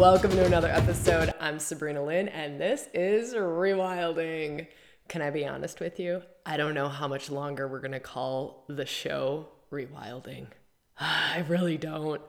Welcome to another episode. I'm Sabrina Lynn, and this is Rewilding. Can I be honest with you? I don't know how much longer we're going to call the show Rewilding. I really don't.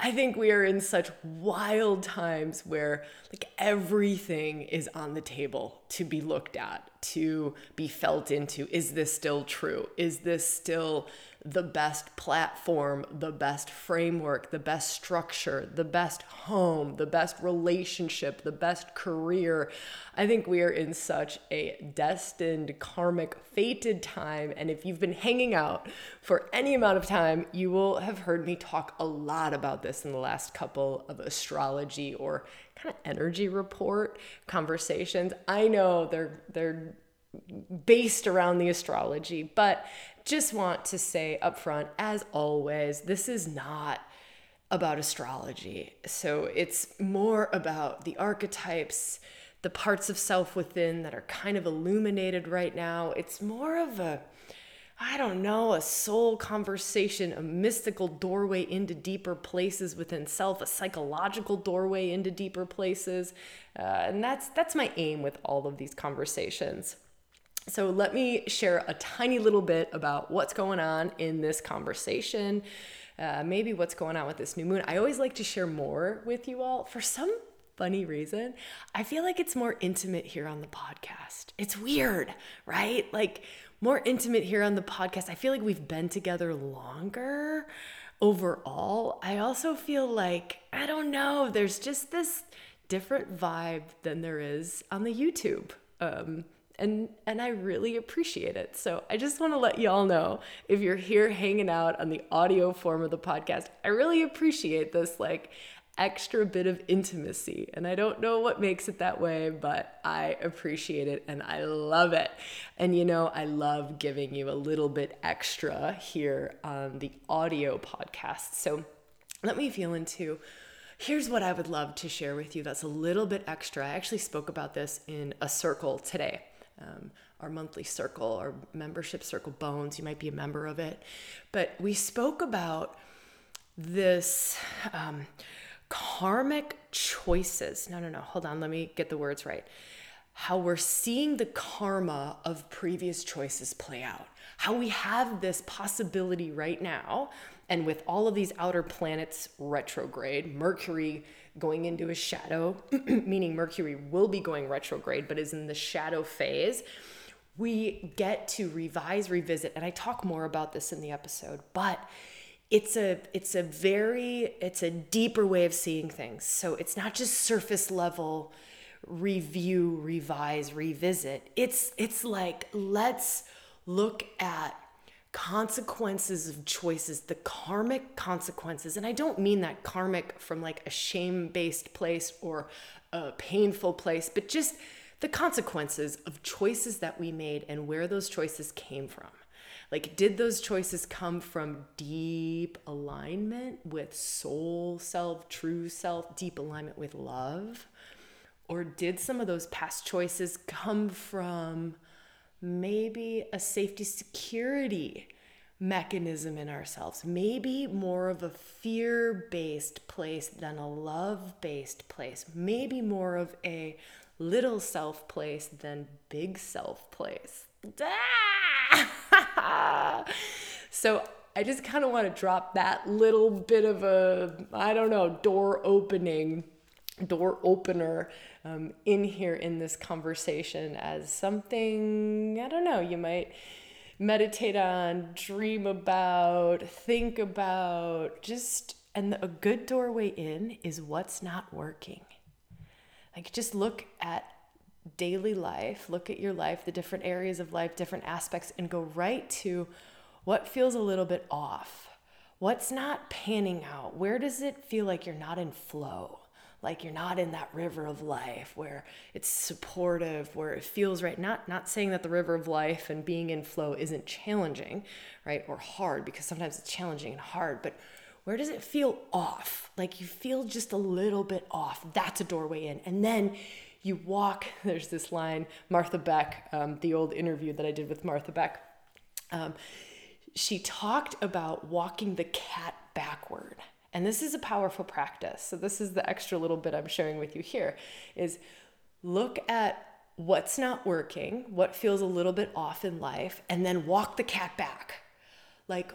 I think we are in such wild times where like everything is on the table to be looked at, to be felt into. Is this still true? Is this still the best platform, the best framework, the best structure, the best home, the best relationship, the best career. I think we are in such a destined, karmic, fated time. And if you've been hanging out for any amount of time, you will have heard me talk a lot about this in the last couple of astrology or kind of energy report conversations. I know they're they're based around the astrology, but just want to say up front, as always, this is not about astrology. So it's more about the archetypes, the parts of self within that are kind of illuminated right now. It's more of a, I don't know, a soul conversation, a mystical doorway into deeper places within self, a psychological doorway into deeper places. Uh, and that's that's my aim with all of these conversations. So, let me share a tiny little bit about what's going on in this conversation, uh, maybe what's going on with this new moon. I always like to share more with you all for some funny reason. I feel like it's more intimate here on the podcast. It's weird, right? Like, more intimate here on the podcast. I feel like we've been together longer overall. I also feel like, I don't know, there's just this different vibe than there is on the YouTube. Um, and and I really appreciate it. So I just want to let y'all know if you're here hanging out on the audio form of the podcast, I really appreciate this like extra bit of intimacy. And I don't know what makes it that way, but I appreciate it and I love it. And you know, I love giving you a little bit extra here on the audio podcast. So let me feel into here's what I would love to share with you that's a little bit extra. I actually spoke about this in a circle today um, our monthly circle, our membership circle, Bones. You might be a member of it. But we spoke about this um, karmic choices. No, no, no. Hold on. Let me get the words right. How we're seeing the karma of previous choices play out. How we have this possibility right now. And with all of these outer planets retrograde, Mercury going into a shadow, meaning Mercury will be going retrograde, but is in the shadow phase. We get to revise, revisit, and I talk more about this in the episode, but it's a it's a very it's a deeper way of seeing things. So it's not just surface level review, revise, revisit. It's it's like let's look at consequences of choices, the karmic consequences. And I don't mean that karmic from like a shame based place or a painful place, but just the consequences of choices that we made and where those choices came from. Like, did those choices come from deep alignment with soul self, true self, deep alignment with love? Or did some of those past choices come from maybe a safety security mechanism in ourselves, maybe more of a fear based place than a love based place, maybe more of a little self place than big self place. so I just kind of want to drop that little bit of a, I don't know, door opening, door opener um, in here in this conversation as something, I don't know, you might meditate on, dream about, think about, just, and a good doorway in is what's not working. Like, just look at daily life, look at your life, the different areas of life, different aspects, and go right to what feels a little bit off. What's not panning out? Where does it feel like you're not in flow? Like you're not in that river of life where it's supportive where it feels right. Not not saying that the river of life and being in flow isn't challenging right or hard because sometimes it's challenging and hard but where does it feel off? Like you feel just a little bit off. That's a doorway in. And then you walk there's this line martha beck um, the old interview that i did with martha beck. Um, she talked about walking the cat backward And this is a powerful practice. So this is the extra little bit I'm sharing with you here is look at what's not working, what feels a little bit off in life, and then walk the cat back. Like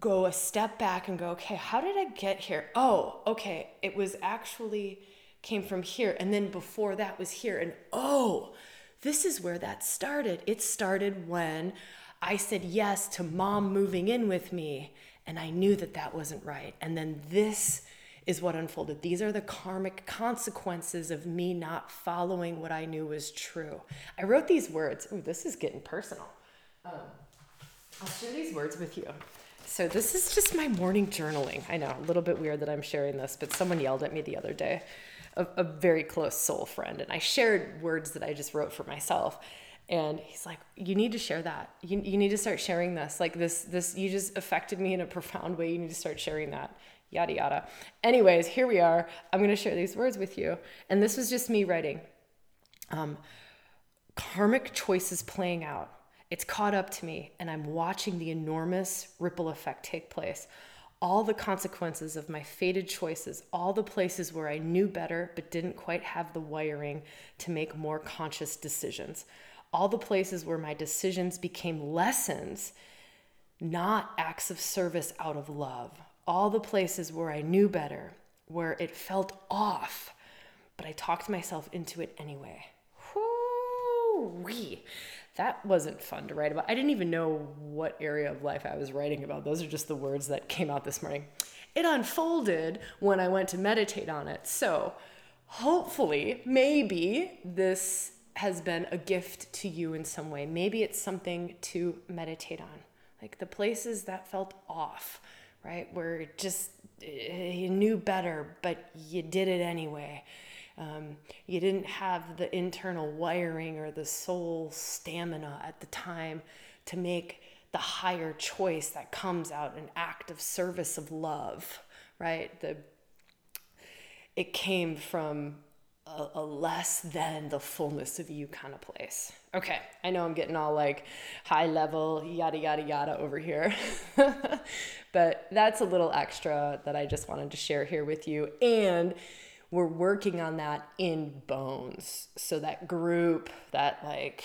go a step back and go, okay, how did I get here? Oh, okay, it was actually came from here. And then before that was here. And oh, this is where that started. It started when I said yes to mom moving in with me. And I knew that that wasn't right. And then this is what unfolded. These are the karmic consequences of me not following what I knew was true. I wrote these words. Ooh, this is getting personal. Um, I'll share these words with you. So, this is just my morning journaling. I know, a little bit weird that I'm sharing this, but someone yelled at me the other day, a, a very close soul friend, and I shared words that I just wrote for myself. And he's like, "You need to share that. You, you need to start sharing this. Like this, this. You just affected me in a profound way. You need to start sharing that." Yada yada. Anyways, here we are. I'm going to share these words with you, and this was just me writing. Um, karmic choices playing out it's caught up to me, and I'm watching the enormous ripple effect take place. All the consequences of my fated choices, all the places where I knew better but didn't quite have the wiring to make more conscious decisions, all the places where my decisions became lessons, not acts of service out of love, all the places where I knew better, where it felt off, but I talked myself into it anyway. Whoo-wee that wasn't fun to write about. I didn't even know what area of life I was writing about. Those are just the words that came out this morning. It unfolded when I went to meditate on it. So, hopefully, maybe this has been a gift to you in some way. Maybe it's something to meditate on. Like the places that felt off, right? Where just eh, you knew better, but you did it anyway um, you didn't have the internal wiring or the soul stamina at the time to make the higher choice that comes out an act of service of love right the it came from a, a, less than the fullness of you kind of place. Okay i know i'm getting all like high level yada yada yada over here. But that's a little extra that i just wanted to share here with you. And we're working on that in bones. So that group, that like,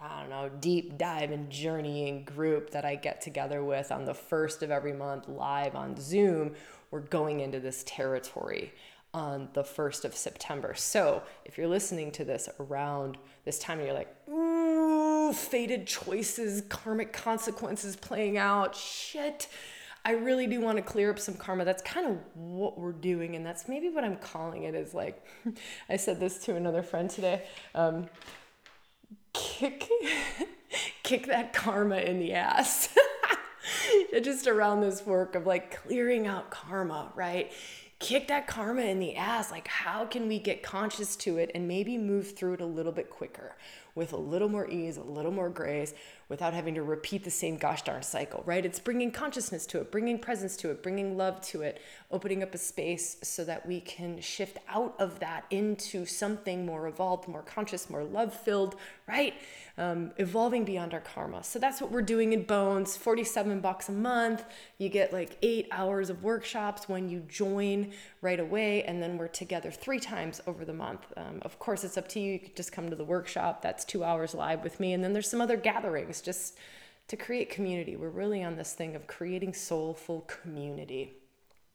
I don't know, deep dive and journeying group that I get together with on the first of every month live on Zoom, we're going into this territory on the 1st of September. So if you're listening to this around this time and you're like, ooh, fated choices, karmic consequences playing out, shit I really do want to clear up some karma. That's kind of what we're doing, and that's maybe what I'm calling it. Is like, I said this to another friend today. Um, kick, kick that karma in the ass. just around this work of like clearing out karma, right? Kick that karma in the ass. Like, how can we get conscious to it and maybe move through it a little bit quicker with a little more ease, a little more grace, without having to repeat the same gosh darn cycle, right? It's bringing consciousness to it, bringing presence to it, bringing love to it, opening up a space so that we can shift out of that into something more evolved, more conscious, more love filled, right? Um, evolving beyond our karma. So that's what we're doing in Bones 47 bucks a month. You get like eight hours of workshops when you join right away, and then we're together three times over the month. Um, of course, it's up to you. You could just come to the workshop. That's two hours live with me. And then there's some other gatherings just to create community. We're really on this thing of creating soulful community.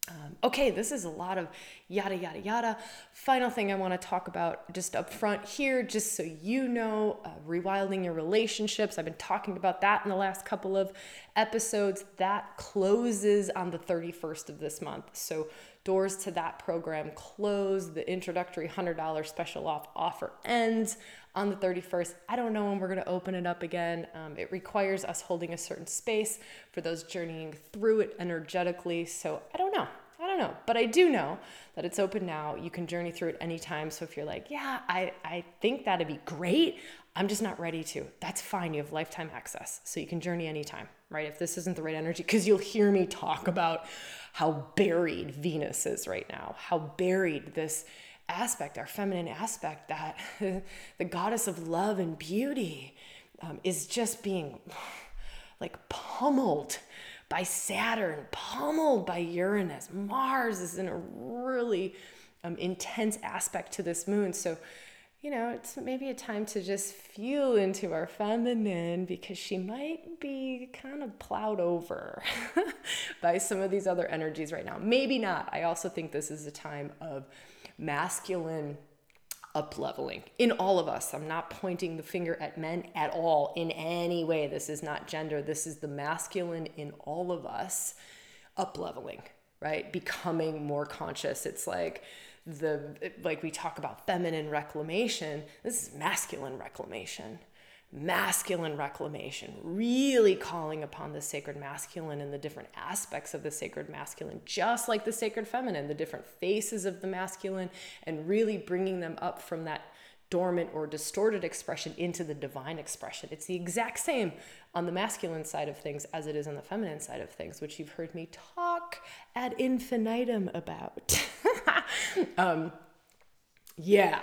Um, okay, this is a lot of yada, yada, yada. Final thing I want to talk about just up front here, just so you know, uh, rewilding your relationships. I've been talking about that in the last couple of episodes. That closes on the 31st of this month. So doors to that program close. The introductory $100 special off offer ends on the 31st. I don't know when we're going to open it up again. Um, it requires us holding a certain space for those journeying through it energetically. So I don't know. I don't know, but I do know that it's open now. You can journey through it anytime. So if you're like, yeah, I, I think that'd be great, I'm just not ready to, that's fine. You have lifetime access. So you can journey anytime, right? If this isn't the right energy, because you'll hear me talk about how buried Venus is right now, how buried this aspect, our feminine aspect, that the goddess of love and beauty um, is just being like pummeled by Saturn, pummeled by Uranus. Mars is in a really um, intense aspect to this moon. So, you know, it's maybe a time to just feel into our feminine because she might be kind of plowed over by some of these other energies right now. Maybe not. I also think this is a time of masculine up leveling in all of us. I'm not pointing the finger at men at all in any way. This is not gender. This is the masculine in all of us up leveling, right? Becoming more conscious. It's like, the like we talk about feminine reclamation this is masculine reclamation masculine reclamation really calling upon the sacred masculine and the different aspects of the sacred masculine just like the sacred feminine the different faces of the masculine and really bringing them up from that dormant or distorted expression into the divine expression. It's the exact same on the masculine side of things as it is on the feminine side of things, which you've heard me talk ad infinitum about. um, yeah.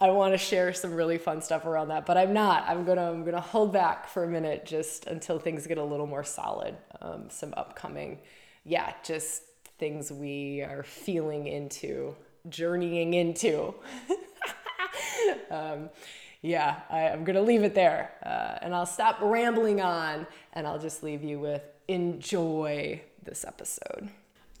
I want to share some really fun stuff around that, but I'm not. I'm gonna I'm gonna hold back for a minute just until things get a little more solid. Um, some upcoming, yeah, just things we are feeling into, journeying into. um, yeah, I, am to leave it there. Uh, and I'll stop rambling on and I'll just leave you with enjoy this episode.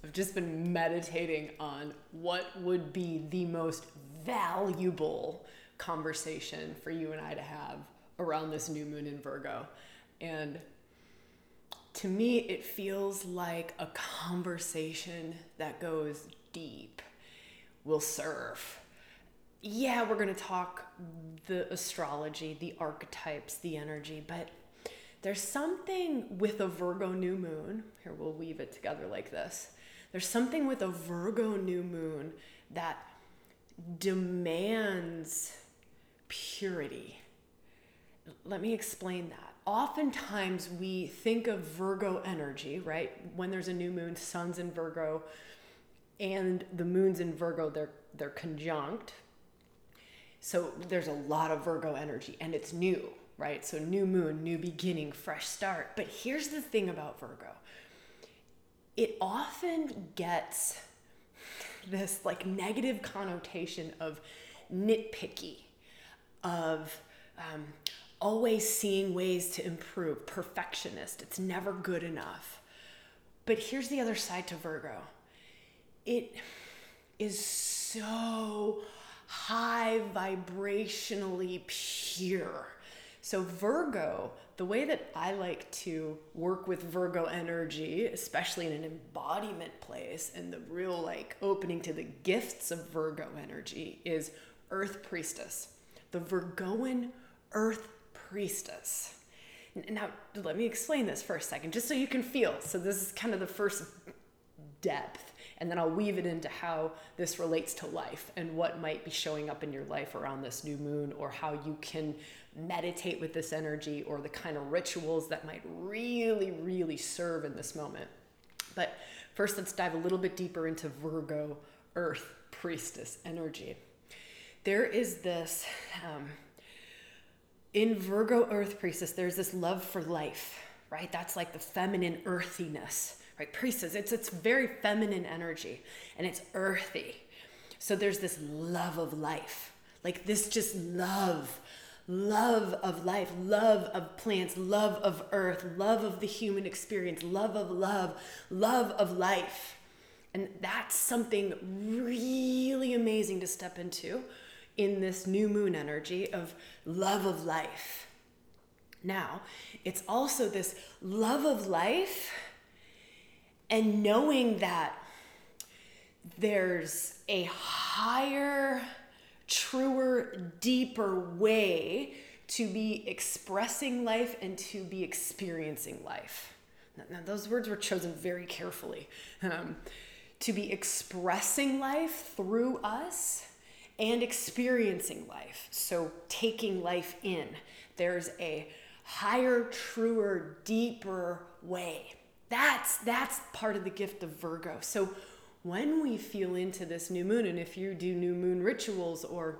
I've just been meditating on what would be the most valuable conversation for you and I to have around this new moon in Virgo. And to me, it feels like a conversation that goes deep, will serve yeah, we're going to talk the astrology, the archetypes, the energy, but there's something with a Virgo new moon. Here, we'll weave it together like this. There's something with a Virgo new moon that demands purity. Let me explain that. Oftentimes, we think of Virgo energy, right? When there's a new moon, sun's in Virgo, and the moon's in Virgo, they're, they're conjunct, so there's a lot of Virgo energy and it's new, right? So new moon, new beginning, fresh start. But here's the thing about Virgo it often gets this like negative connotation of nitpicky, of um, always seeing ways to improve, perfectionist. It's never good enough. But here's the other side to Virgo it is so high vibrationally pure. So, Virgo, the way that I like to work with Virgo energy, especially in an embodiment place and the real like opening to the gifts of Virgo energy, is Earth Priestess, the Virgoan Earth Priestess. Now, let me explain this for a second, just so you can feel. So, this is kind of the first depth and then I'll weave it into how this relates to life and what might be showing up in your life around this new moon or how you can meditate with this energy or the kind of rituals that might really, really serve in this moment. But first, let's dive a little bit deeper into Virgo Earth Priestess energy. There is this, um, in Virgo Earth Priestess, there's this love for life, right? That's like the feminine earthiness right? Priestess, it's it's very feminine energy and it's earthy. So there's this love of life. Like this just love, love of life, love of plants, love of earth, love of the human experience, love of love, love of life. And that's something really amazing to step into in this new moon energy of love of life. Now, it's also this love of life and knowing that there's a higher, truer, deeper way to be expressing life and to be experiencing life. Now, those words were chosen very carefully. Um, to be expressing life through us and experiencing life. So, taking life in. There's a higher, truer, deeper way. That's that's part of the gift of Virgo. So when we feel into this new moon and if you do new moon rituals or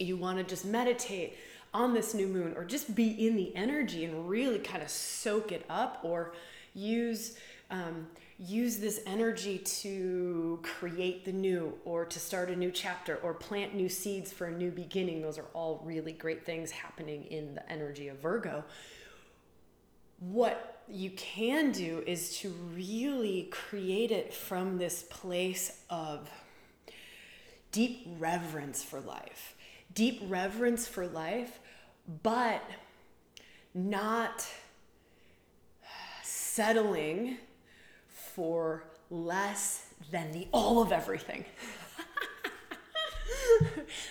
you want to just meditate on this new moon or just be in the energy and really kind of soak it up or use um, use this energy to create the new or to start a new chapter or plant new seeds for a new beginning. Those are all really great things happening in the energy of Virgo. What you can do is to really create it from this place of deep reverence for life. Deep reverence for life, but not settling for less than the all of everything.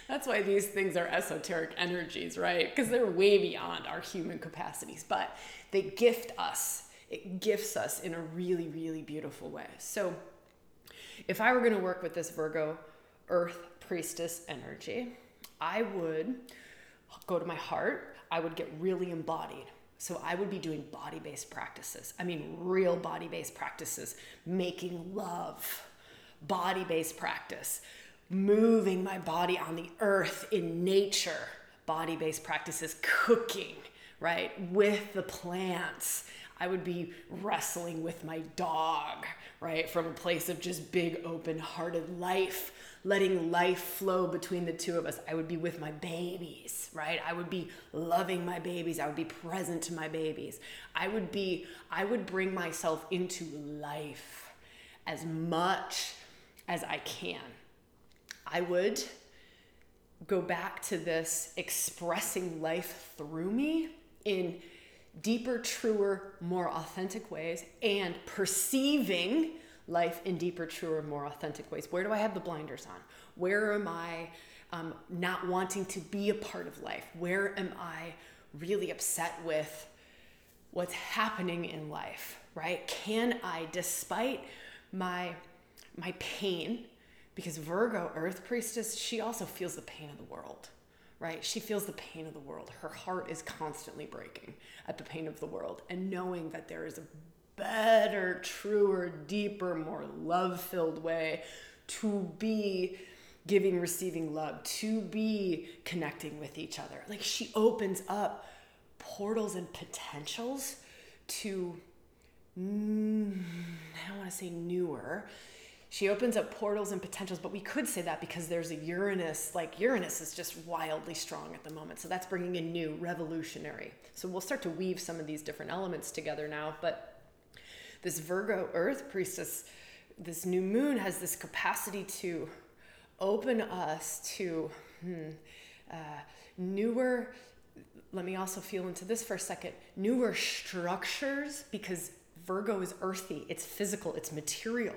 That's why these things are esoteric energies, right? Because they're way beyond our human capacities, but they gift us. It gifts us in a really, really beautiful way. So, if I were going to work with this Virgo Earth Priestess energy, I would go to my heart, I would get really embodied. So I would be doing body based practices. I mean, real body based practices, making love, body based practice, moving my body on the earth in nature, body based practices, cooking, right, with the plants. I would be wrestling with my dog, right, from a place of just big, open hearted life letting life flow between the two of us. I would be with my babies, right? I would be loving my babies. I would be present to my babies. I would be, I would bring myself into life as much as I can. I would go back to this expressing life through me in deeper, truer, more authentic ways and perceiving life in deeper, truer, more authentic ways? Where do I have the blinders on? Where am I um, not wanting to be a part of life? Where am I really upset with what's happening in life? Right? Can I, despite my my pain, because Virgo, Earth Priestess, she also feels the pain of the world right? She feels the pain of the world. Her heart is constantly breaking at the pain of the world. And knowing that there is a better, truer, deeper, more love filled way to be giving, receiving love, to be connecting with each other. Like she opens up portals and potentials to, mm, I don't want to say newer. She opens up portals and potentials, but we could say that because there's a Uranus, like Uranus is just wildly strong at the moment. So that's bringing in new, revolutionary. So we'll start to weave some of these different elements together now. But this Virgo Earth priestess, this new moon has this capacity to open us to hmm, uh, newer. Let me also feel into this for a second. Newer structures because Virgo is earthy, it's physical, it's material,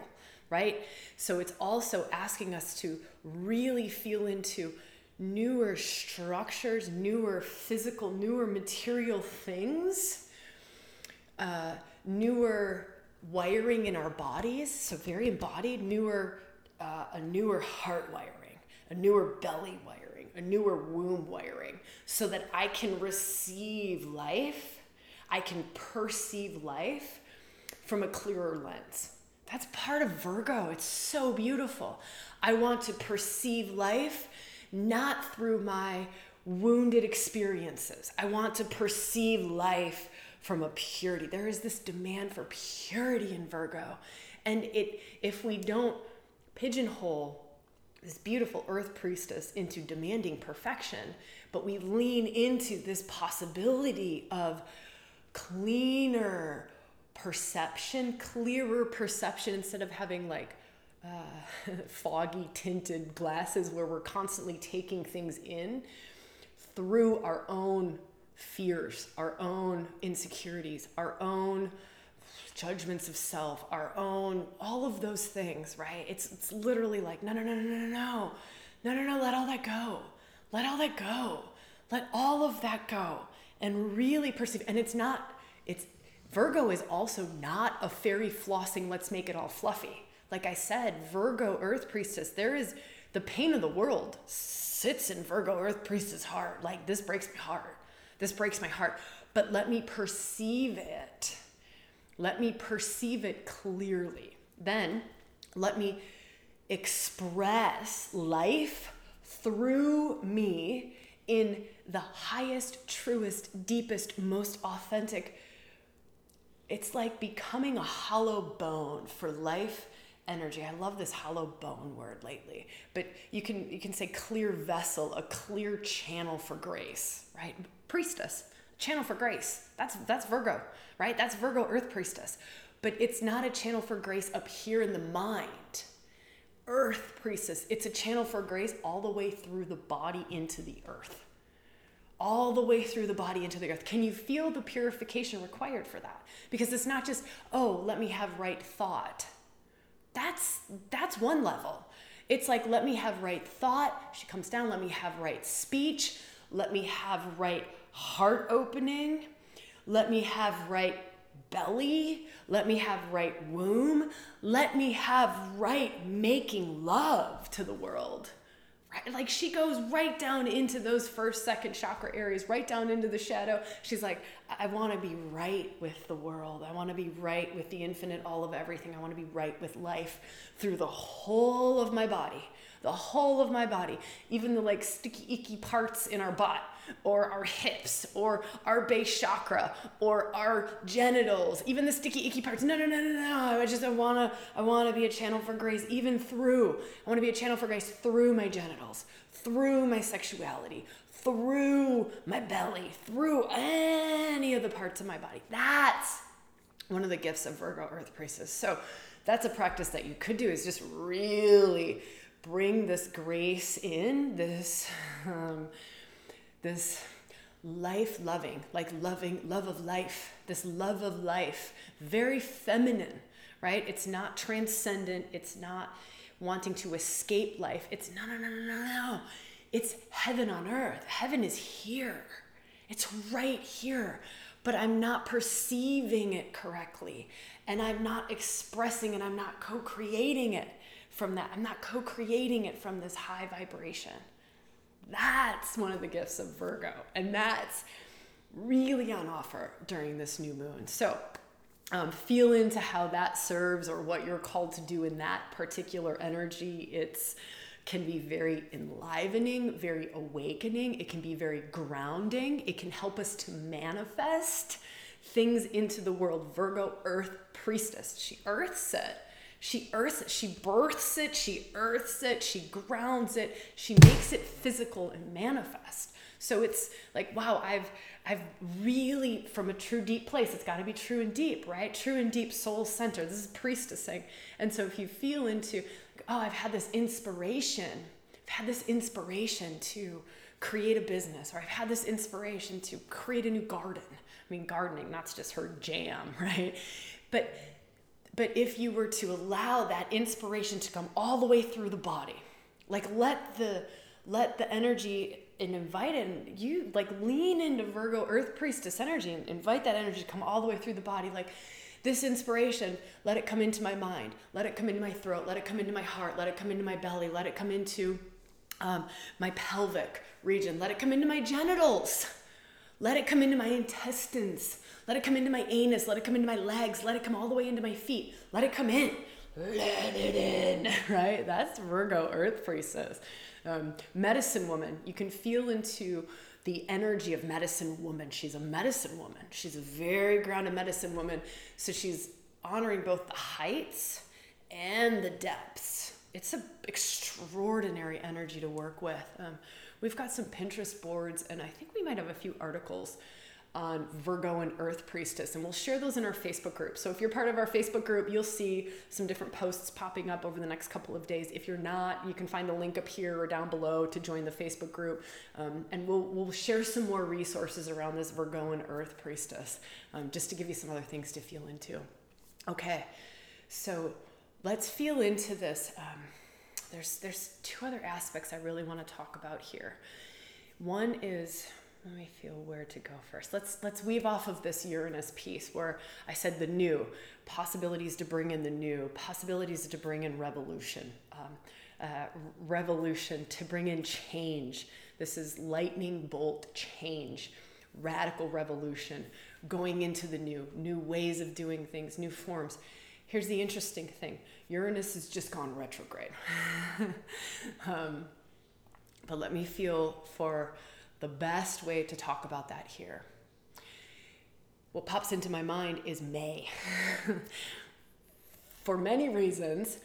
right? So it's also asking us to really feel into newer structures, newer physical, newer material things, uh, newer wiring in our bodies, so very embodied, newer, uh, a newer heart wiring, a newer belly wiring, a newer womb wiring, so that I can receive life, I can perceive life from a clearer lens. That's part of Virgo. It's so beautiful. I want to perceive life not through my wounded experiences. I want to perceive life from a purity. There is this demand for purity in Virgo. And it if we don't pigeonhole this beautiful earth priestess into demanding perfection, but we lean into this possibility of cleaner perception, clearer perception instead of having like uh, foggy tinted glasses where we're constantly taking things in through our own fears, our own insecurities, our own judgments of self, our own, all of those things, right? It's, it's literally like, no, no, no, no, no, no, no, no, no, let all that go. Let all that go. Let all of that go and really perceive. And it's not, it's, Virgo is also not a fairy flossing, let's make it all fluffy. Like I said, Virgo Earth Priestess, there is the pain of the world sits in Virgo Earth Priestess' heart. Like this breaks my heart this breaks my heart, but let me perceive it. Let me perceive it clearly. Then let me express life through me in the highest, truest, deepest, most authentic it's like becoming a hollow bone for life energy. I love this hollow bone word lately. But you can you can say clear vessel, a clear channel for grace, right? Priestess, channel for grace. That's that's Virgo, right? That's Virgo earth priestess. But it's not a channel for grace up here in the mind. Earth priestess, it's a channel for grace all the way through the body into the earth all the way through the body into the earth. Can you feel the purification required for that? Because it's not just, oh, let me have right thought. That's that's one level. It's like let me have right thought. She comes down, let me have right speech, let me have right heart opening, let me have right belly, let me have right womb, let me have right making love to the world like she goes right down into those first second chakra areas right down into the shadow. She's like i want to be right with the world. I want to be right with the infinite all of everything. I want to be right with life through the whole of my body the whole of my body even the like sticky icky parts in our butt or our hips or our base chakra or our genitals even the sticky icky parts. No no no no no. I just i want to i want to be a channel for grace even through i want to be a channel for grace through my genitals through my sexuality through my belly through any of the parts of my body. That's one of the gifts of virgo earth priestess. So that's a practice that you could do is just really bring this grace in this um, this life loving, like loving, love of life, this love of life, very feminine, right? It's not transcendent, it's not wanting to escape life. It's no, no, no, no, no, no. It's heaven on earth. Heaven is here, it's right here, but I'm not perceiving it correctly, and I'm not expressing and I'm not co creating it from that. I'm not co creating it from this high vibration. That's one of the gifts of Virgo. And that's really on offer during this new moon. So, um, feel into how that serves or what you're called to do in that particular energy. It's can be very enlivening, very awakening. It can be very grounding. It can help us to manifest things into the world. Virgo, Earth priestess. She earths it she earths it, she births it, she earths it, she grounds it, she makes it physical and manifest. So it's like, wow, I've I've really from a true deep place, it's got to be true and deep, right? True and deep soul center. This is priestessing. And so if you feel into oh, I've had this inspiration, I've had this inspiration to create a business or I've had this inspiration to create a new garden. I mean, gardening, that's just her jam, right? But but if you were to allow that inspiration to come all the way through the body, like let the let the energy and invite it you like lean into Virgo Earth Priestess energy and invite that energy to come all the way through the body. Like this inspiration, let it come into my mind, let it come into my throat, let it come into my heart, let it come into my belly, let it come into um, my pelvic region, let it come into my genitals, let it come into my intestines, let it come into my anus. Let it come into my legs. Let it come all the way into my feet. Let it come in. Let it in. Right? That's Virgo Earth priestess. Um, medicine woman. You can feel into the energy of medicine woman. She's a medicine woman. She's a very grounded medicine woman. So she's honoring both the heights and the depths. It's an extraordinary energy to work with. Um, we've got some Pinterest boards, and I think we might have a few articles on Virgo and Earth Priestess, and we'll share those in our Facebook group. So if you're part of our Facebook group, you'll see some different posts popping up over the next couple of days. If you're not, you can find the link up here or down below to join the Facebook group, um, and we'll we'll share some more resources around this Virgo and Earth Priestess, um, just to give you some other things to feel into. Okay, so let's feel into this. Um, there's there's two other aspects I really want to talk about here. One is let me feel where to go first. Let's let's weave off of this Uranus piece where I said the new possibilities to bring in the new possibilities to bring in revolution, um, uh, revolution to bring in change. This is lightning bolt change, radical revolution, going into the new, new ways of doing things, new forms. Here's the interesting thing: Uranus has just gone retrograde. um, but let me feel for the best way to talk about that here. what pops into my mind is May. For many reasons,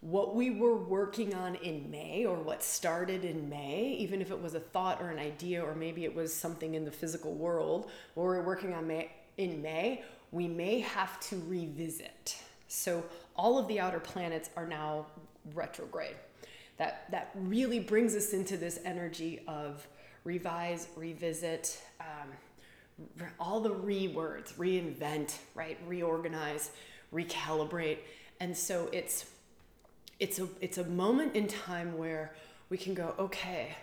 what we were working on in May or what started in May, even if it was a thought or an idea, or maybe it was something in the physical world, what we're working on May, in May, we may have to revisit. So all of the outer planets are now retrograde. That, that really brings us into this energy of revise, revisit, um, all the re words, reinvent, right? Reorganize, recalibrate. And so it's it's a it's a moment in time where we can go, okay,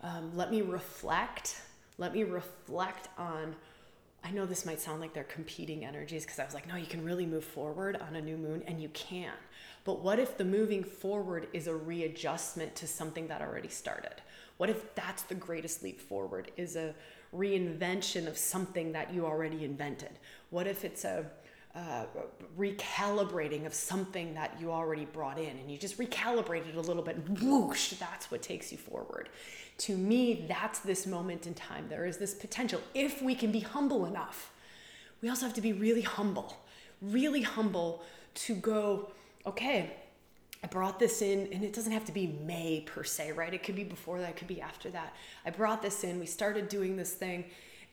um, let me reflect. Let me reflect on. I know this might sound like they're competing energies because I was like, no, you can really move forward on a new moon, and you can. But what if the moving forward is a readjustment to something that already started? What if that's the greatest leap forward? Is a reinvention of something that you already invented? What if it's a uh, recalibrating of something that you already brought in and you just recalibrate it a little bit whoosh that's what takes you forward to me that's this moment in time there is this potential if we can be humble enough we also have to be really humble really humble to go okay I brought this in, and it doesn't have to be May per se, right? It could be before that, it could be after that. I brought this in, we started doing this thing,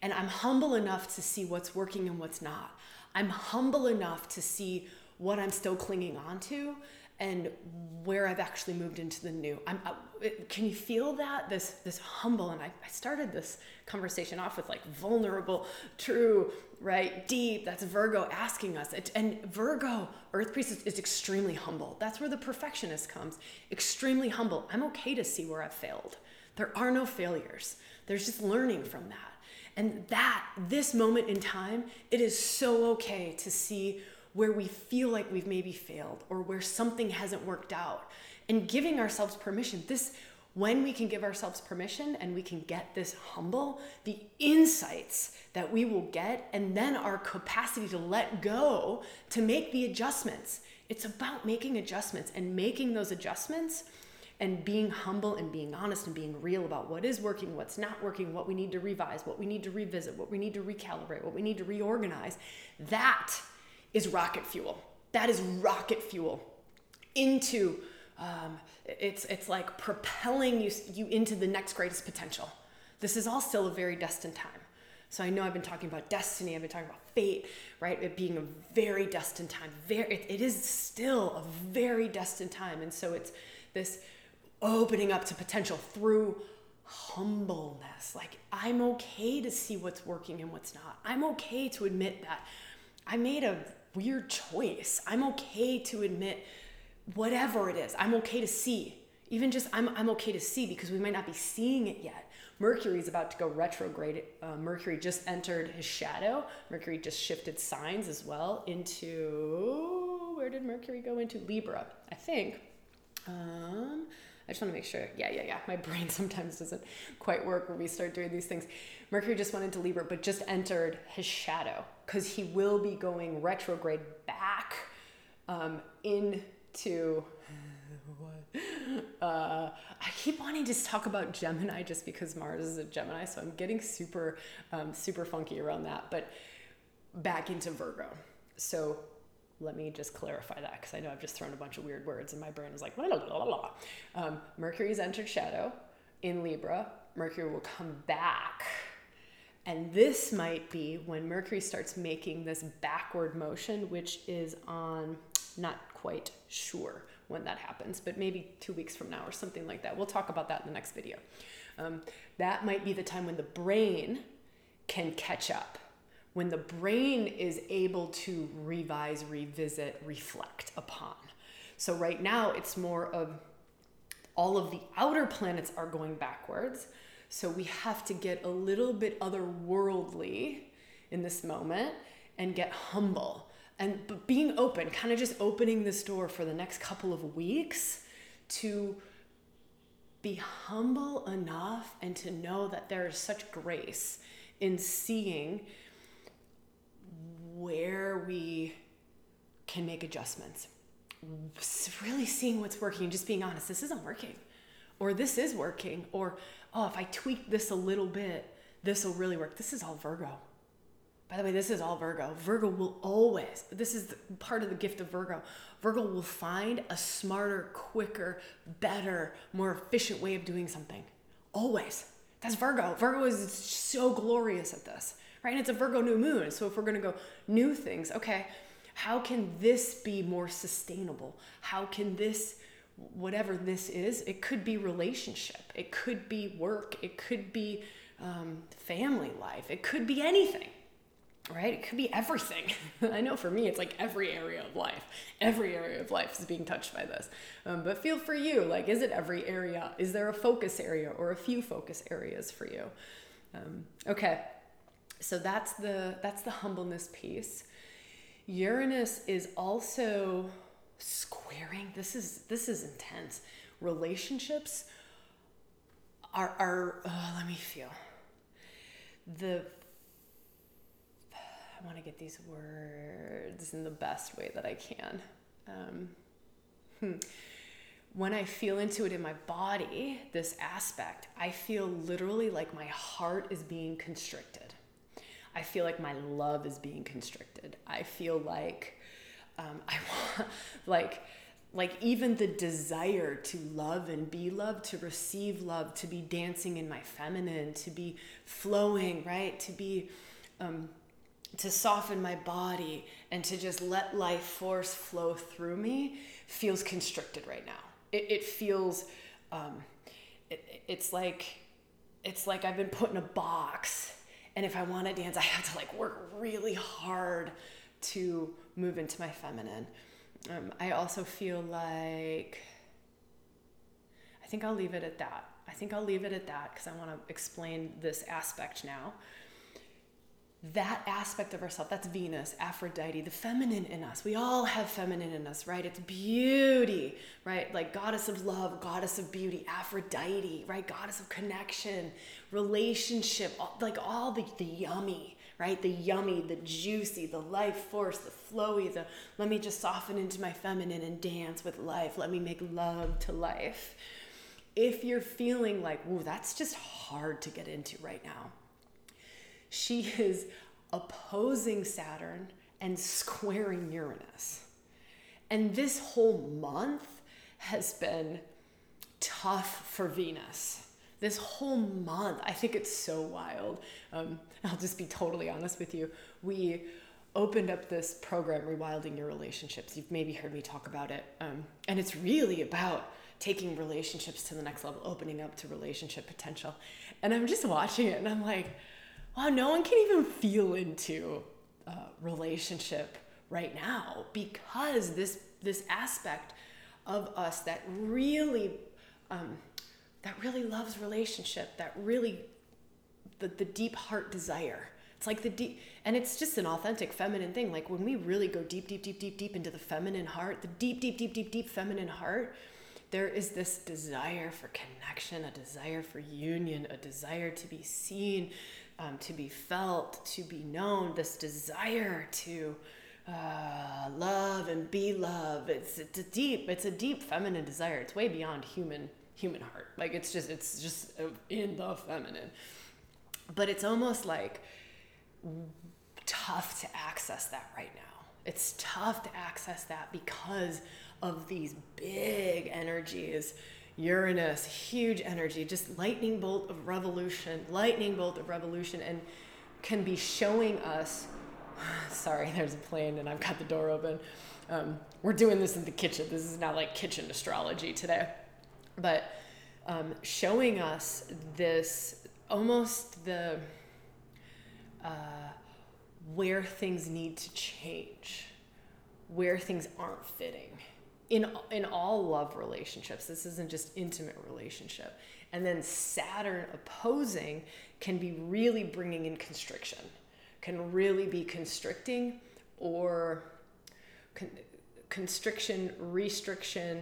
and I'm humble enough to see what's working and what's not. I'm humble enough to see what I'm still clinging on to and where I've actually moved into the new. I'm, uh, can you feel that? This, this humble, and I, I started this conversation off with like vulnerable, true, right, deep. That's Virgo asking us. It, and Virgo, Earth Priest, is, is extremely humble. That's where the perfectionist comes. Extremely humble. I'm okay to see where I've failed. There are no failures. There's just learning from that. And that, this moment in time, it is so okay to see where we feel like we've maybe failed or where something hasn't worked out and giving ourselves permission. This, when we can give ourselves permission and we can get this humble, the insights that we will get, and then our capacity to let go to make the adjustments. It's about making adjustments and making those adjustments and being humble and being honest and being real about what is working, what's not working, what we need to revise, what we need to revisit, what we need to recalibrate, what we need to reorganize. That is rocket fuel. That is rocket fuel into um, it's it's like propelling you you into the next greatest potential. This is all still a very destined time. So I know I've been talking about destiny, I've been talking about fate, right? It being a very destined time. Very, it, it is still a very destined time, and so it's this opening up to potential through humbleness. Like, I'm okay to see what's working and what's not. I'm okay to admit that I made a weird choice. I'm okay to admit whatever it is. I'm okay to see. Even just, I'm, I'm okay to see because we might not be seeing it yet. Mercury is about to go retrograde. Uh, Mercury just entered his shadow. Mercury just shifted signs as well into, where did Mercury go into? Libra, I think. Um, I just want to make sure. Yeah, yeah, yeah. My brain sometimes doesn't quite work when we start doing these things. Mercury just went into Libra, but just entered his shadow because he will be going retrograde back um, into. What? Uh, I keep wanting to talk about Gemini just because Mars is a Gemini, so I'm getting super, um, super funky around that. But back into Virgo. So let me just clarify that because I know I've just thrown a bunch of weird words and my brain is like, la, la, la, la. Um, Mercury's entered shadow in Libra. Mercury will come back. And this might be when Mercury starts making this backward motion, which is on, not quite sure when that happens, but maybe two weeks from now or something like that. We'll talk about that in the next video. Um, that might be the time when the brain can catch up when the brain is able to revise, revisit, reflect upon. So, right now, it's more of all of the outer planets are going backwards. So, we have to get a little bit otherworldly in this moment and get humble. And being open, kind of just opening this door for the next couple of weeks to be humble enough and to know that there is such grace in seeing where we can make adjustments. Really seeing what's working just being honest, this isn't working. Or this is working. Or, oh, if I tweak this a little bit, this will really work. This is all Virgo. by the way, this is all Virgo. Virgo will always, this is part of the gift of Virgo. Virgo will find a smarter, quicker, better, more efficient way of doing something. Always. That's Virgo. Virgo is so glorious at this, right? And it's a Virgo new moon. So if we're going to go new things, okay, how can this be more sustainable? How can this, whatever this is, it could be relationship, it could be work, it could be um, family life, it could be anything right? It could be everything. I know for me, it's like every area of life. Every area of life is being touched by this. Um, but feel for you, like, is it every area? Is there a focus area or a few focus areas for you? Um, okay, so that's the that's the humbleness piece. Uranus is also squaring. This is this is intense. Relationships are are. Oh, let me feel the I want to get these words in the best way that I can. Um, hmm. When I feel into it in my body, this aspect, I feel literally like my heart is being constricted. I feel like my love is being constricted. I feel like um, I want, like, like even the desire to love and be loved, to receive love, to be dancing in my feminine, to be flowing, right? To be um, to soften my body and to just let life force flow through me feels constricted right now. It, it feels, um, it, it's like, it's like I've been put in a box, and if I want to dance, I have to like work really hard to move into my feminine. Um, I also feel like I think I'll leave it at that. I think I'll leave it at that because I want to explain this aspect now. That aspect of ourselves that's venus aphrodite the feminine in us. We all have feminine in us right? It's beauty right? Like goddess of love goddess of beauty aphrodite right? Goddess of connection relationship like all the, the yummy right the yummy the juicy the life force the flowy the let me just soften into my feminine and dance with life let me make love to life if you're feeling like ooh that's just hard to get into right now she is opposing Saturn and squaring Uranus. And this whole month has been tough for Venus. This whole month, I think it's so wild. Um, I'll just be totally honest with you. We opened up this program, Rewilding Your Relationships. You've maybe heard me talk about it. Um, and it's really about taking relationships to the next level, opening up to relationship potential. And I'm just watching it and I'm like, wow, no one can even feel into uh, relationship right now because this this aspect of us that really um, that really loves relationship, that really the, the deep heart desire. It's like the deep, and it's just an authentic feminine thing. Like when we really go deep, deep, deep, deep, deep into the feminine heart, the deep, deep, deep, deep, deep feminine heart, there is this desire for connection, a desire for union, a desire to be seen, um, to be felt, to be known, this desire to uh, love and be loved. It's, it's a deep, it's a deep feminine desire. It's way beyond human human heart. Like it's just, it's just in the feminine. But it's almost like tough to access that right now. It's tough to access that because of these big energies Uranus, huge energy, just lightning bolt of revolution, lightning bolt of revolution, and can be showing us. Sorry, there's a plane and I've got the door open. Um, we're doing this in the kitchen. This is not like kitchen astrology today, but um, showing us this almost the uh, where things need to change, where things aren't fitting. In in all love relationships this isn't just intimate relationship. And then saturn opposing can be really bringing in constriction can really be constricting or con- constriction restriction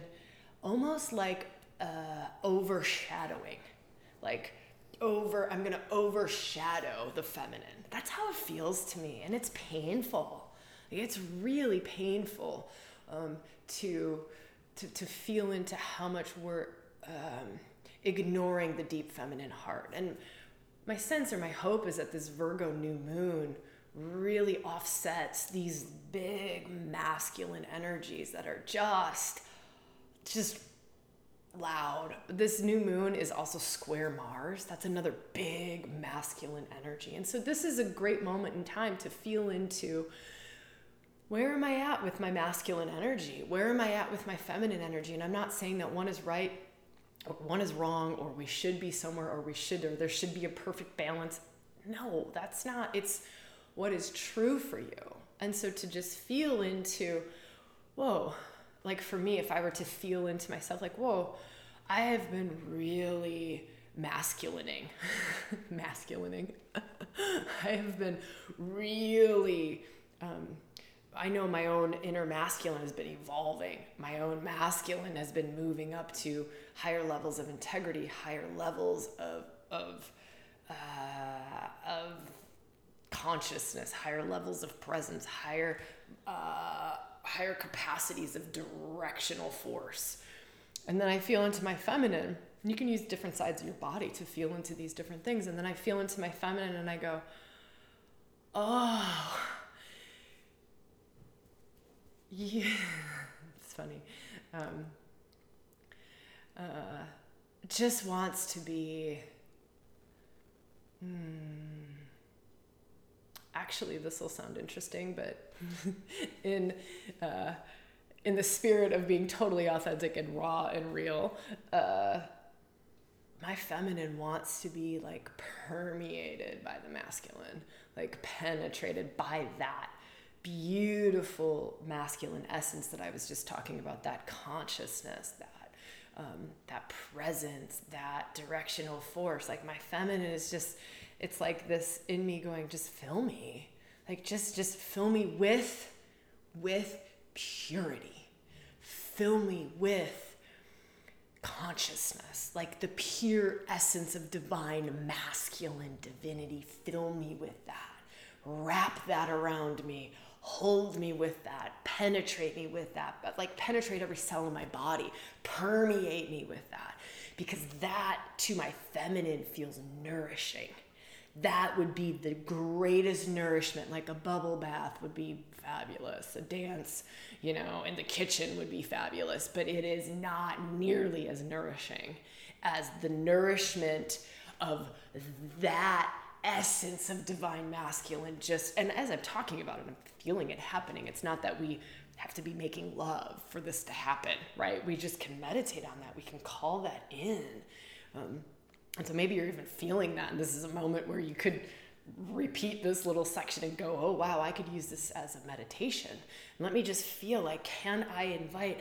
almost like uh, overshadowing. Like over i'm gonna overshadow the feminine that's how it feels to me and it's painful it's really painful um, to, to, to feel into how much we're um, ignoring the deep feminine heart. And my sense or my hope is that this Virgo new moon really offsets these big masculine energies that are just just loud. This new moon is also square Mars. That's another big masculine energy. And so this is a great moment in time to feel into where am I at with my masculine energy? Where am I at with my feminine energy? And I'm not saying that one is right or one is wrong or we should be somewhere or we should or there should be a perfect balance. No, that's not. It's what is true for you. And so to just feel into, whoa, like for me, if I were to feel into myself, like, whoa, I have been really masculining, masculining. I have been really, um, I know my own inner masculine has been evolving. My own masculine has been moving up to higher levels of integrity, higher levels of, of, uh, of consciousness, higher levels of presence, higher, uh, higher capacities of directional force. And then I feel into my feminine. You can use different sides of your body to feel into these different things. And then I feel into my feminine and I go, oh, yeah. it's funny. Um, uh, just wants to be. Hmm, actually, this will sound interesting, but in uh, in the spirit of being totally authentic and raw and real, uh, my feminine wants to be like permeated by the masculine, like penetrated by that beautiful masculine essence that I was just talking about, that consciousness, that um, that presence, that directional force. Like my feminine is just, it's like this in me going, just fill me, like just just fill me with with purity. Fill me with consciousness, like the pure essence of divine masculine divinity. Fill me with that. Wrap that around me. Hold me with that. Penetrate me with that. But like penetrate every cell in my body. Permeate me with that. Because that to my feminine feels nourishing that would be the greatest nourishment. Like a bubble bath would be fabulous. A dance, you know, in the kitchen would be fabulous, but it is not nearly as nourishing as the nourishment of that essence of divine masculine just and as i'm talking about it i'm feeling it happening it's not that we have to be making love for this to happen right we just can meditate on that we can call that in um, and so maybe you're even feeling that, and this is a moment where you could repeat this little section and go, oh, wow, I could use this as a meditation. And let me just feel like, can I invite?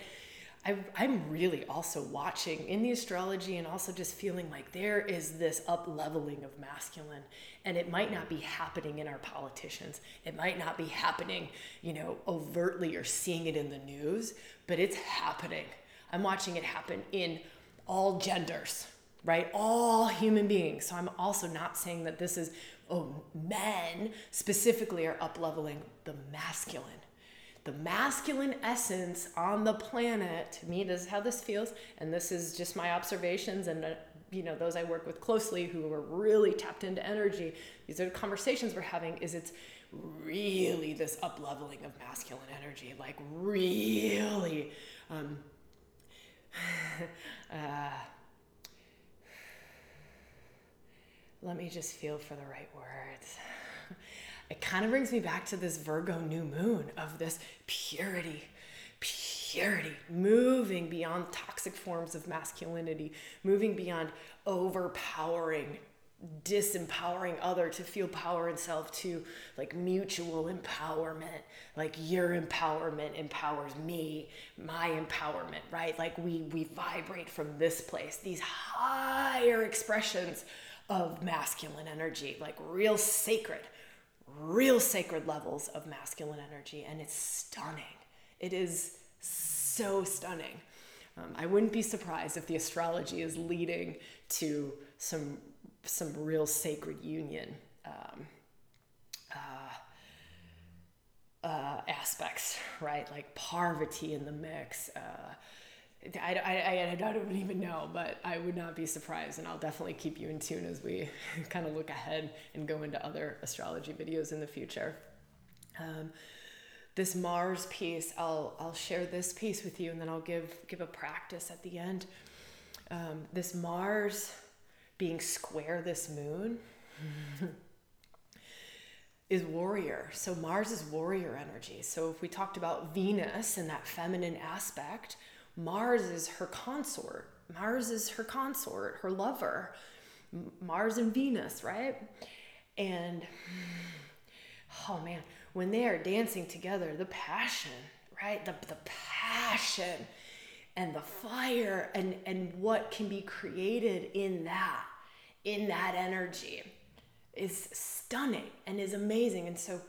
I, I'm really also watching in the astrology and also just feeling like there is this up leveling of masculine and it might not be happening in our politicians it might not be happening you know overtly or seeing it in the news but it's happening i'm watching it happen in all genders right? All human beings. So I'm also not saying that this is, oh, men specifically are up leveling the masculine. The masculine essence on the planet, to me, this is how this feels. And this is just my observations and, uh, you know, those I work with closely who are really tapped into energy. These are the conversations we're having is it's really this up leveling of masculine energy, like really, um, uh, let me just feel for the right words. It kind of brings me back to this Virgo new moon of this purity, purity, moving beyond toxic forms of masculinity, moving beyond overpowering, disempowering other to feel power in self to like mutual empowerment. Like your empowerment empowers me my empowerment right? Like we we vibrate from this place. These higher expressions of masculine energy, like real sacred, real sacred levels of masculine energy. And it's stunning. It is so stunning. Um, I wouldn't be surprised if the astrology is leading to some some real sacred union um, uh, uh, aspects, right? Like Parvati in the mix, uh, I, I, I, don't even know, but I would not be surprised. And I'll definitely keep you in tune as we kind of look ahead and go into other astrology videos in the future. Um, this Mars piece, I'll, I'll share this piece with you and then I'll give, give a practice at the end. Um, this Mars being square this moon is warrior. So Mars is warrior energy. So if we talked about Venus and that feminine aspect, Mars is her consort. Mars is her consort, her lover. Mars and Venus, right? And oh man, when they are dancing together, the passion, right? The, the passion and the fire and, and what can be created in that, in that energy is stunning and is amazing. And so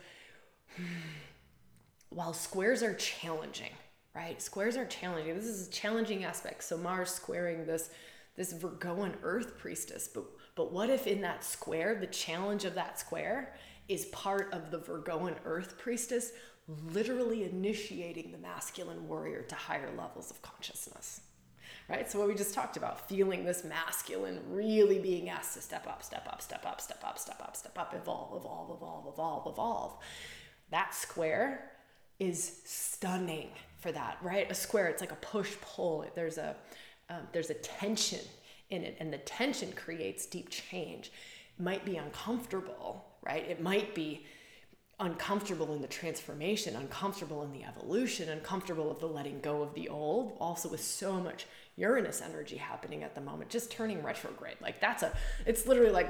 while squares are challenging, right? Squares are challenging. This is a challenging aspect. So Mars squaring this this Virgoan earth priestess. But but what if in that square, the challenge of that square is part of the Virgoan earth priestess literally initiating the masculine warrior to higher levels of consciousness. Right? So what we just talked about, feeling this masculine really being asked to step up, step up, step up, step up, step up, step up, evolve, evolve, evolve, evolve, evolve. That square is stunning for that, right? A square, it's like a push pull. There's a um, there's a tension in it, and the tension creates deep change. It might be uncomfortable, right? It might be uncomfortable in the transformation, uncomfortable in the evolution, uncomfortable with the letting go of the old, also with so much Uranus energy happening at the moment, just turning retrograde. Like that's a, it's literally like,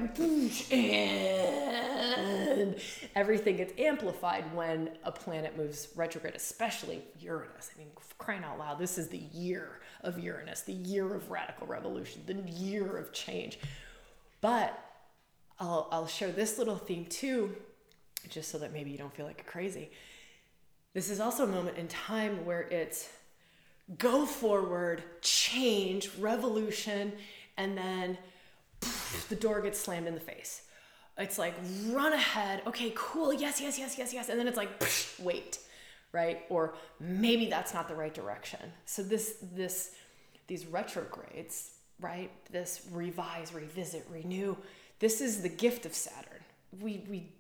and everything gets amplified when a planet moves retrograde, especially Uranus. I mean, crying out loud, this is the year of Uranus, the year of radical revolution, the year of change. But I'll, I'll share this little theme too, just so that maybe you don't feel like crazy. This is also a moment in time where it's go forward, change, revolution, and then poof, the door gets slammed in the face. It's like run ahead. Okay, cool. Yes, yes, yes, yes, yes. And then it's like wait, right? Or maybe that's not the right direction. So this this these retrogrades, right? This revise, revisit, renew. This is the gift of Saturn. We we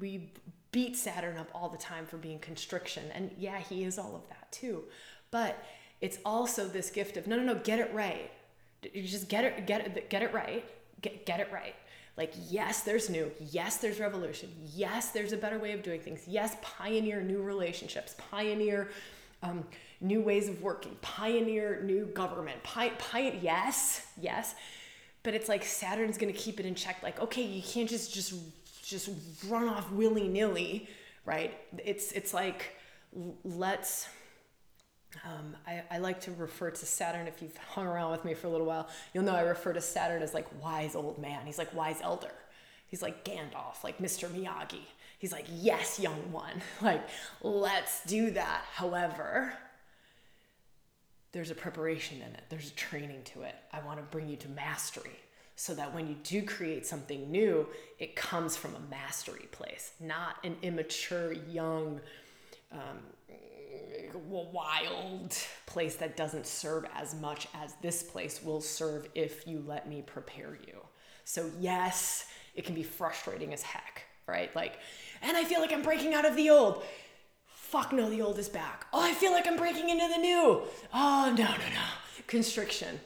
we beat Saturn up all the time for being constriction. And yeah, he is all of that too. But it's also this gift of no, no, no, get it right. You just get it, get it, get it right. Get, get it right. Like, yes, there's new. Yes, there's revolution. Yes, there's a better way of doing things. Yes, pioneer new relationships. Pioneer um, new ways of working. Pioneer new government. Pi- pi- yes, yes. But it's like Saturn's gonna keep it in check. Like, okay, you can't just just just run off willy nilly, right? It's it's like let's um, I, I, like to refer to Saturn. If you've hung around with me for a little while, you'll know I refer to Saturn as like wise old man. He's like wise elder. He's like Gandalf, like Mr. Miyagi. He's like, yes, young one. Like, let's do that. However, there's a preparation in it, there's a training to it. I want to bring you to mastery so that when you do create something new, it comes from a mastery place, not an immature, young, um, wild place that doesn't serve as much as this place will serve if you let me prepare you. So, yes, it can be frustrating as heck, right? Like, and I feel like I'm breaking out of the old. Fuck no, the old is back. Oh, I feel like I'm breaking into the new. Oh, no, no, no. Constriction.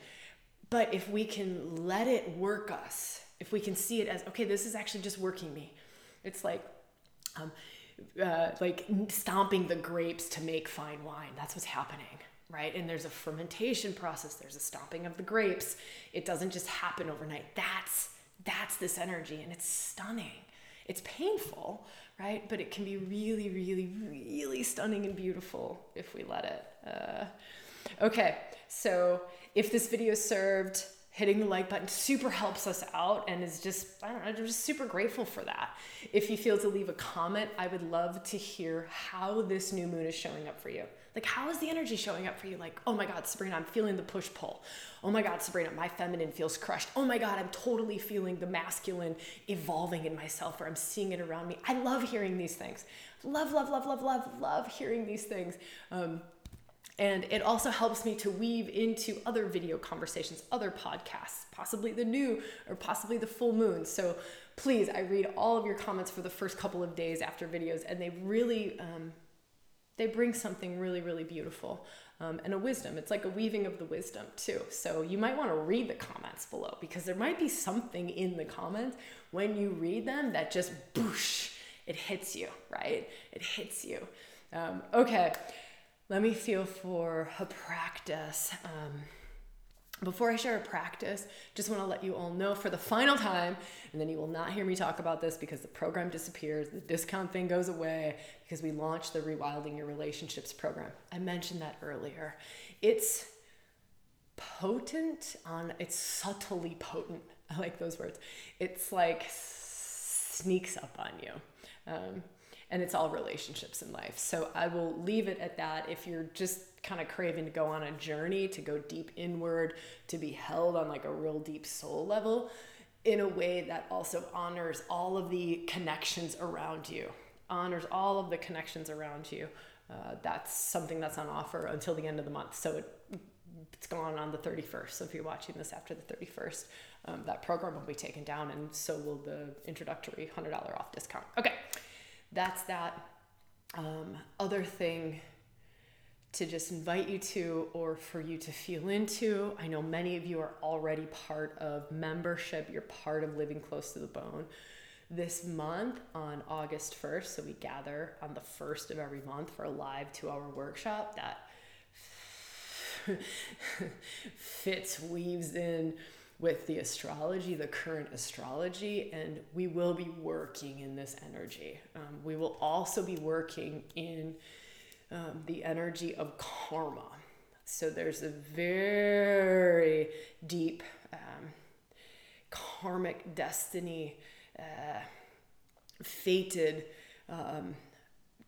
But if we can let it work us, if we can see it as, okay, this is actually just working me. It's like, um, uh, like stomping the grapes to make fine wine. That's what's happening, right? And there's a fermentation process. There's a stomping of the grapes. It doesn't just happen overnight. That's that's this energy, and it's stunning. It's painful, right? But it can be really, really, really stunning and beautiful if we let it. Uh, okay, so if this video served hitting the like button super helps us out and is just I don't know, I'm just super grateful for that. If you feel to leave a comment, I would love to hear how this new moon is showing up for you. Like how is the energy showing up for you? Like, oh my god, Sabrina, I'm feeling the push pull. Oh my god, Sabrina, my feminine feels crushed. Oh my god, I'm totally feeling the masculine evolving in myself or I'm seeing it around me. I love hearing these things. Love, love, love, love, love, love hearing these things. Um, And it also helps me to weave into other video conversations, other podcasts, possibly the new or possibly the full moon. So please, I read all of your comments for the first couple of days after videos, and they really um, they bring something really, really beautiful um, and a wisdom. It's like a weaving of the wisdom too. So you might want to read the comments below because there might be something in the comments when you read them that just boosh, it hits you, right? It hits you. Um, okay. Let me feel for a practice. Um, before I share a practice, just want to let you all know for the final time, and then you will not hear me talk about this because the program disappears, the discount thing goes away because we launched the Rewilding Your Relationships program. I mentioned that earlier. It's potent on, it's subtly potent. I like those words. It's like sneaks up on you. Um, and it's all relationships in life. So I will leave it at that. If you're just kind of craving to go on a journey, to go deep inward, to be held on like a real deep soul level in a way that also honors all of the connections around you, honors all of the connections around you. Uh, that's something that's on offer until the end of the month. So it, it's gone on the 31st. So if you're watching this after the 31st, um, that program will be taken down, and so will the introductory $100 off discount. Okay that's that um, other thing to just invite you to or for you to feel into. I know many of you are already part of membership, you're part of living close to the bone. This month on August 1st, so we gather on the first of every month for a live two hour workshop that fits, weaves in with the astrology, the current astrology, and we will be working in this energy. Um, we will also be working in um, the energy of karma. So there's a very deep um, karmic destiny, uh, fated. Um,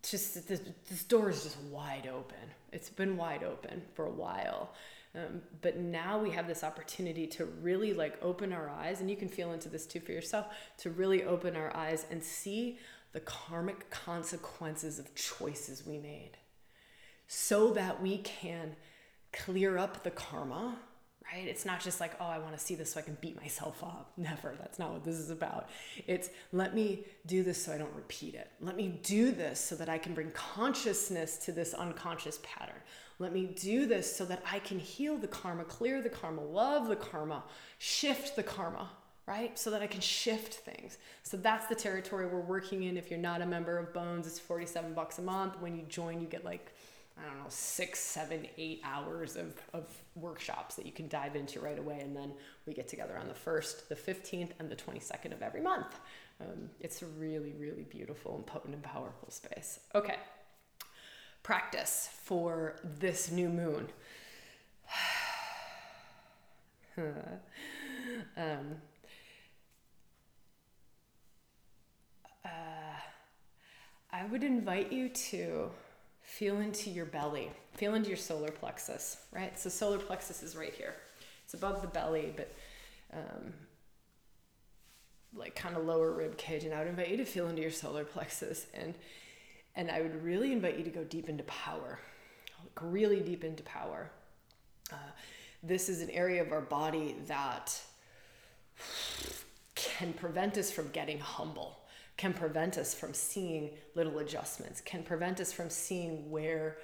just this, this door is just wide open. It's been wide open for a while. Um, but now we have this opportunity to really like open our eyes, and you can feel into this too for yourself, to really open our eyes and see the karmic consequences of choices we made so that we can clear up the karma, right? It's not just like, oh, I want to see this so I can beat myself up. Never. That's not what this is about. It's let me do this so I don't repeat it. Let me do this so that I can bring consciousness to this unconscious pattern. Let me do this so that I can heal the karma, clear the karma, love the karma, shift the karma, right? So that I can shift things. So that's the territory we're working in. If you're not a member of Bones, it's 47 bucks a month. When you join, you get like, I don't know, six, seven, eight hours of, of workshops that you can dive into right away. And then we get together on the 1st, the 15th, and the 22nd of every month. Um, it's a really, really beautiful and potent and powerful space. Okay practice for this new moon. um, uh, I would invite you to feel into your belly, feel into your solar plexus, right? So, solar plexus is right here. It's above the belly, but um, like kind of lower rib cage. And I would invite you to feel into your solar plexus and and I would really invite you to go deep into power, like really deep into power. Uh, this is an area of our body that can prevent us from getting humble, can prevent us from seeing little adjustments, can prevent us from seeing where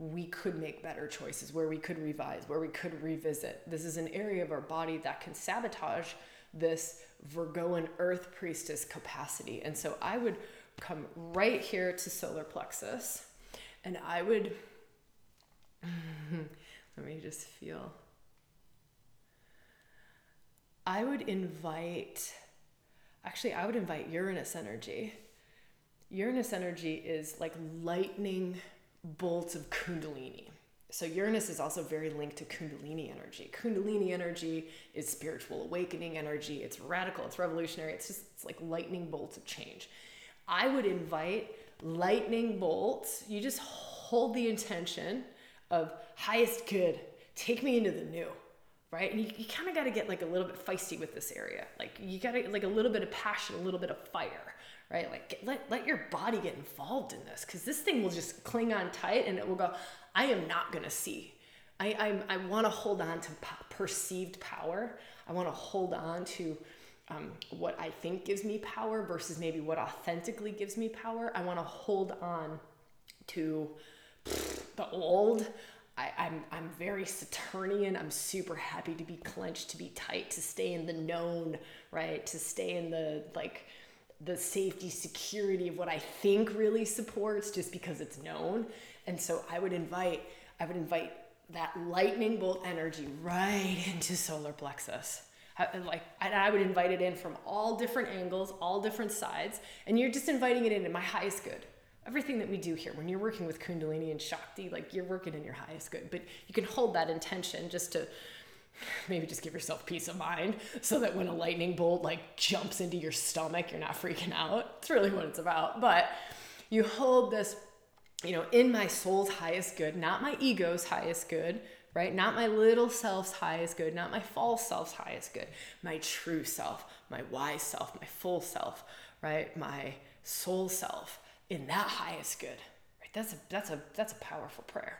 we could make better choices, where we could revise, where we could revisit. This is an area of our body that can sabotage this Virgoan earth priestess capacity. And so I would come right here to solar plexus. And I would, let me just feel. I would invite, actually, I would invite Uranus energy. Uranus energy is like lightning bolts of Kundalini. So Uranus is also very linked to Kundalini energy. Kundalini energy is spiritual awakening energy. It's radical, it's revolutionary. It's just it's like lightning bolts of change. I would invite lightning bolts. You just hold the intention of highest good. Take me into the new. right? And you, you kind of got to get like a little bit feisty with this area. Like you got to like a little bit of passion, a little bit of fire, right? Like get, let, let your body get involved in this because this thing will just cling on tight and it will go, I am not going to see. I, I'm, I want to hold on to perceived power. I want to hold on to um, what I think gives me power versus maybe what authentically gives me power. I want to hold on to the old. I, I'm, I'm very Saturnian. I'm super happy to be clenched, to be tight, to stay in the known, right? To stay in the like the safety, security of what I think really supports just because it's known. And so I would invite, I would invite that lightning bolt energy right into solar plexus like I would invite it in from all different angles, all different sides, and you're just inviting it in at my highest good. Everything that we do here, when you're working with Kundalini and Shakti, like you're working in your highest good, but you can hold that intention just to maybe just give yourself peace of mind so that when a lightning bolt like jumps into your stomach, you're not freaking out. It's really what it's about. But you hold this, you know, in my soul's highest good, not my ego's highest good, right? Not my little self's highest good, not my false self's highest good, my true self, my wise self, my full self, right? My soul self in that highest good. Right? That's a that's a that's a powerful prayer.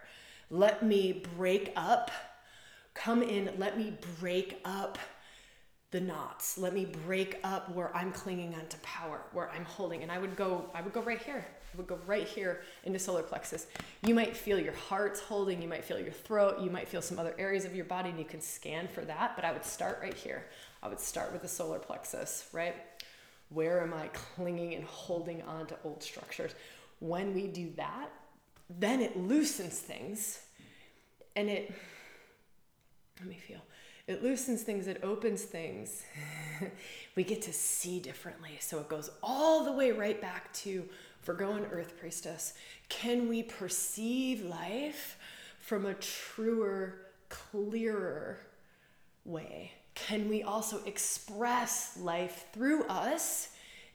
Let me break up, come in, let me break up the knots. Let me break up where I'm clinging onto power, where I'm holding. And I would go, I would go right here. I would go right here into solar plexus. You might feel your heart's holding, you might feel your throat, you might feel some other areas of your body, and you can scan for that. But I would start right here. I would start with the solar plexus, right? Where am I clinging and holding on to old structures? When we do that, then it loosens things and it, let me feel, it loosens things, it opens things. we get to see differently. So it goes all the way right back to Virgoan Earth Priestess. Can we perceive life from a truer, clearer way? Can we also express life through us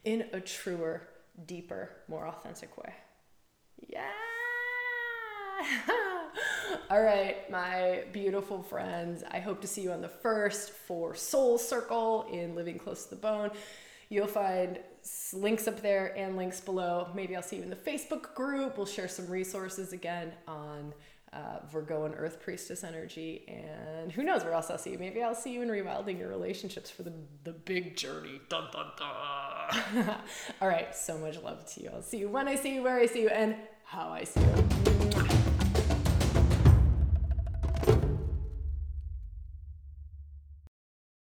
in a truer, deeper, more authentic way? Yeah! All right, my beautiful friends. I hope to see you on the first for Soul Circle in Living Close to the Bone. You'll find links up there and links below. Maybe I'll see you in the Facebook group. We'll share some resources again on uh, Virgoan Earth Priestess energy. And who knows where else I'll see you. Maybe I'll see you in rewilding your relationships for the, the big journey. Dun, dun, dun. All right, so much love to you. I'll see you when I see you, where I see you, and how I see you.